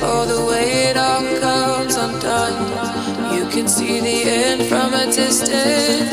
for the way it all comes undone. You can see the end from a distance.